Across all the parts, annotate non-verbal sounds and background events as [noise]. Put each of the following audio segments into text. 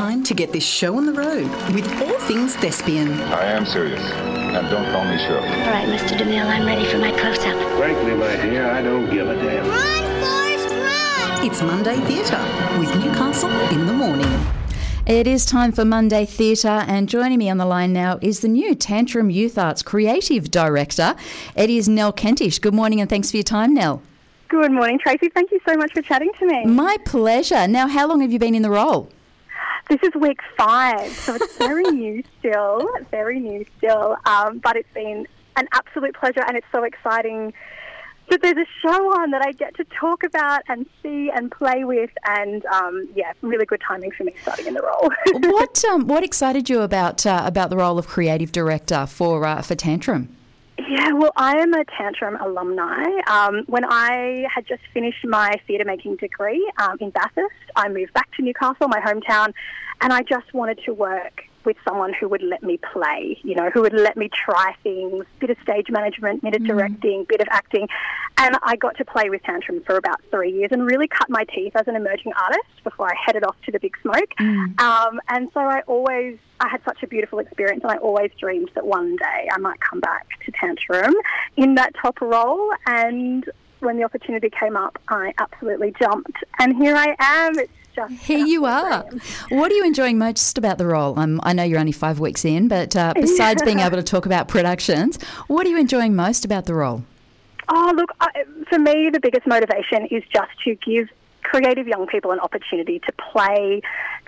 time to get this show on the road with all things thespian. I am serious. And don't call me Shirley. All right, Mr. DeMille, I'm ready for my close-up. Frankly, my dear, I don't give a damn. Run, Forrest, run! It's Monday Theatre with Newcastle in the morning. It is time for Monday Theatre, and joining me on the line now is the new Tantrum Youth Arts Creative Director. It is Nel Kentish. Good morning, and thanks for your time, Nel. Good morning, Tracy. Thank you so much for chatting to me. My pleasure. Now, how long have you been in the role? This is week five, so it's very [laughs] new still, very new still. Um, but it's been an absolute pleasure, and it's so exciting that there's a show on that I get to talk about and see and play with, and um, yeah, really good timing for me starting in the role. what [laughs] um, What excited you about uh, about the role of creative director for uh, for Tantrum? Yeah, well, I am a Tantrum alumni. Um, when I had just finished my theatre making degree um, in Bathurst, I moved back to Newcastle, my hometown, and I just wanted to work with someone who would let me play, you know, who would let me try things, bit of stage management, bit of directing, bit of acting. And I got to play with Tantrum for about three years and really cut my teeth as an emerging artist before I headed off to the big smoke. Um, and so I always, I had such a beautiful experience and I always dreamed that one day I might come back to Tantrum in that top role. And when the opportunity came up, I absolutely jumped. And here I am. It's just Here you are. What are you enjoying most about the role? Um, I know you're only five weeks in, but uh, [laughs] besides being able to talk about productions, what are you enjoying most about the role? Oh, look, I, for me, the biggest motivation is just to give creative young people an opportunity to play,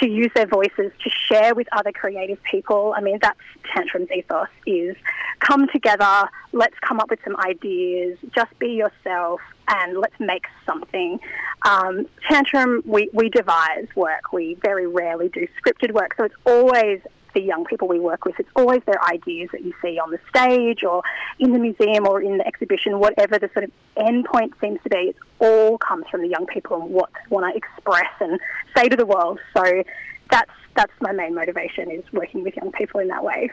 to use their voices, to share with other creative people. I mean, that's Tantrum's ethos is come together, let's come up with some ideas, just be yourself, and let's make something. Um, Tantrum, we, we devise work. We very rarely do scripted work, so it's always the young people we work with. It's always their ideas that you see on the stage or in the museum or in the exhibition, whatever the sort of end point seems to be. It all comes from the young people and what they want to express and say to the world. So that's that's my main motivation is working with young people in that way.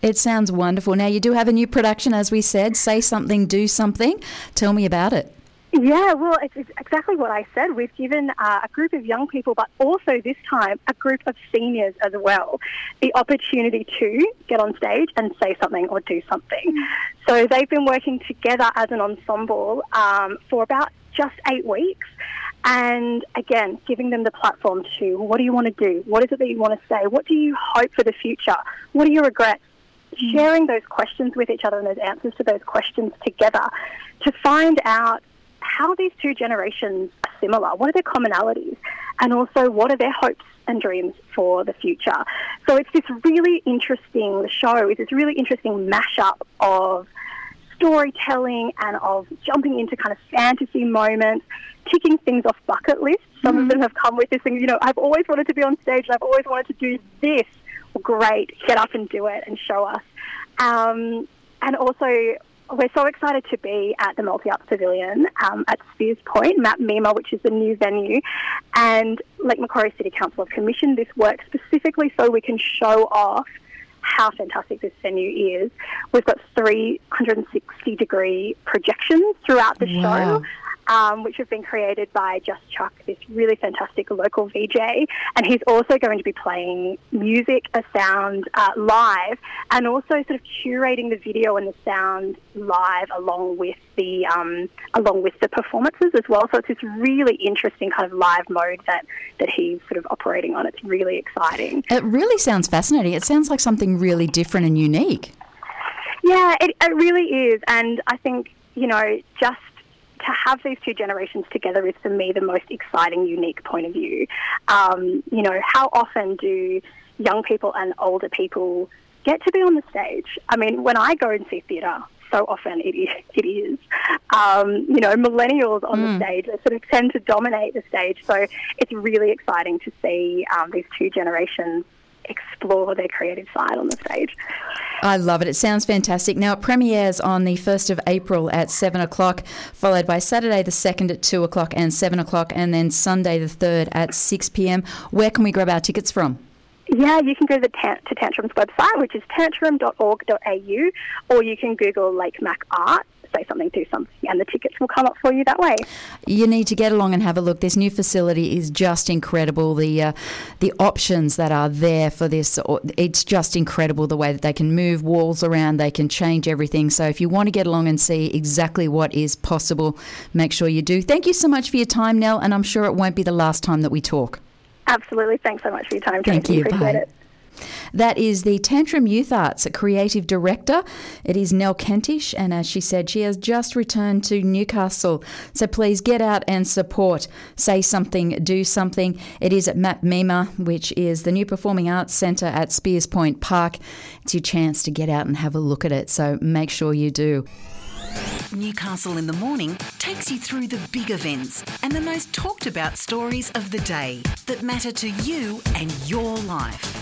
It sounds wonderful. Now, you do have a new production, as we said. Say something, do something. Tell me about it. Yeah, well, it's, exactly what I said. We've given uh, a group of young people, but also this time a group of seniors as well, the opportunity to get on stage and say something or do something. So they've been working together as an ensemble um, for about just eight weeks. And again, giving them the platform to what do you want to do? What is it that you want to say? What do you hope for the future? What are your regrets? Sharing those questions with each other and those answers to those questions together to find out how are these two generations are similar. What are their commonalities? And also, what are their hopes and dreams for the future? So it's this really interesting, the show is this really interesting mashup of storytelling and of jumping into kind of fantasy moments, ticking things off bucket lists. Some of them have come with this thing, you know, I've always wanted to be on stage and I've always wanted to do this. Well, great, get up and do it and show us. Um, and also, we're so excited to be at the Multi Arts Pavilion um, at Speers Point, Map Mima, which is the new venue. And Lake Macquarie City Council have commissioned this work specifically so we can show off how fantastic this venue is. We've got 360 degree projections throughout the Wow. show. Um, which have been created by Just Chuck, this really fantastic local VJ, and he's also going to be playing music, a sound uh, live, and also sort of curating the video and the sound live along with the um, along with the performances as well. So it's this really interesting kind of live mode that that he's sort of operating on. It's really exciting. It really sounds fascinating. It sounds like something really different and unique. Yeah, it, it really is. And I think, you know, just to have these two generations together is for me the most exciting, unique point of view. Um, you know, how often do young people and older people get to be on the stage? I mean, when I go and see theatre, so often it is. It is. Um, you know, millennials on the stage they sort of tend to dominate the stage. So it's really exciting to see um, these two generations explore their creative side on the stage. I love it. It sounds fantastic. Now, it premieres on the 1st of April at 7 o'clock, followed by Saturday the 2nd at 2 o'clock and 7 o'clock, and then Sunday the 3rd at 6 p.m. Where can we grab our tickets from? Yeah, you can go to, the tan- to Tantrum's website, which is tantrum.org.au, or you can Google Lake Mac Art say something, do something, and the tickets will come up for you that way. You need to get along and have a look. This new facility is just incredible. The uh, the options that are there for this, it's just incredible the way that they can move walls around, they can change everything. So if you want to get along and see exactly what is possible, make sure you do. Thank you so much for your time, Nel, and I'm sure it won't be the last time that we talk. Absolutely. Thanks so much for your time. Thank Tracy. you. Appreciate Bye. it. That is the Tantrum Youth Arts Creative Director. It is Nel Kentish, and as she said, she has just returned to Newcastle. So please get out and support. Say something, do something. It is at Map Mima, which is the new performing arts centre at Speers Point Park. It's your chance to get out and have a look at it, so make sure you do. Newcastle in the Morning takes you through the big events and the most talked about stories of the day that matter to you and your life.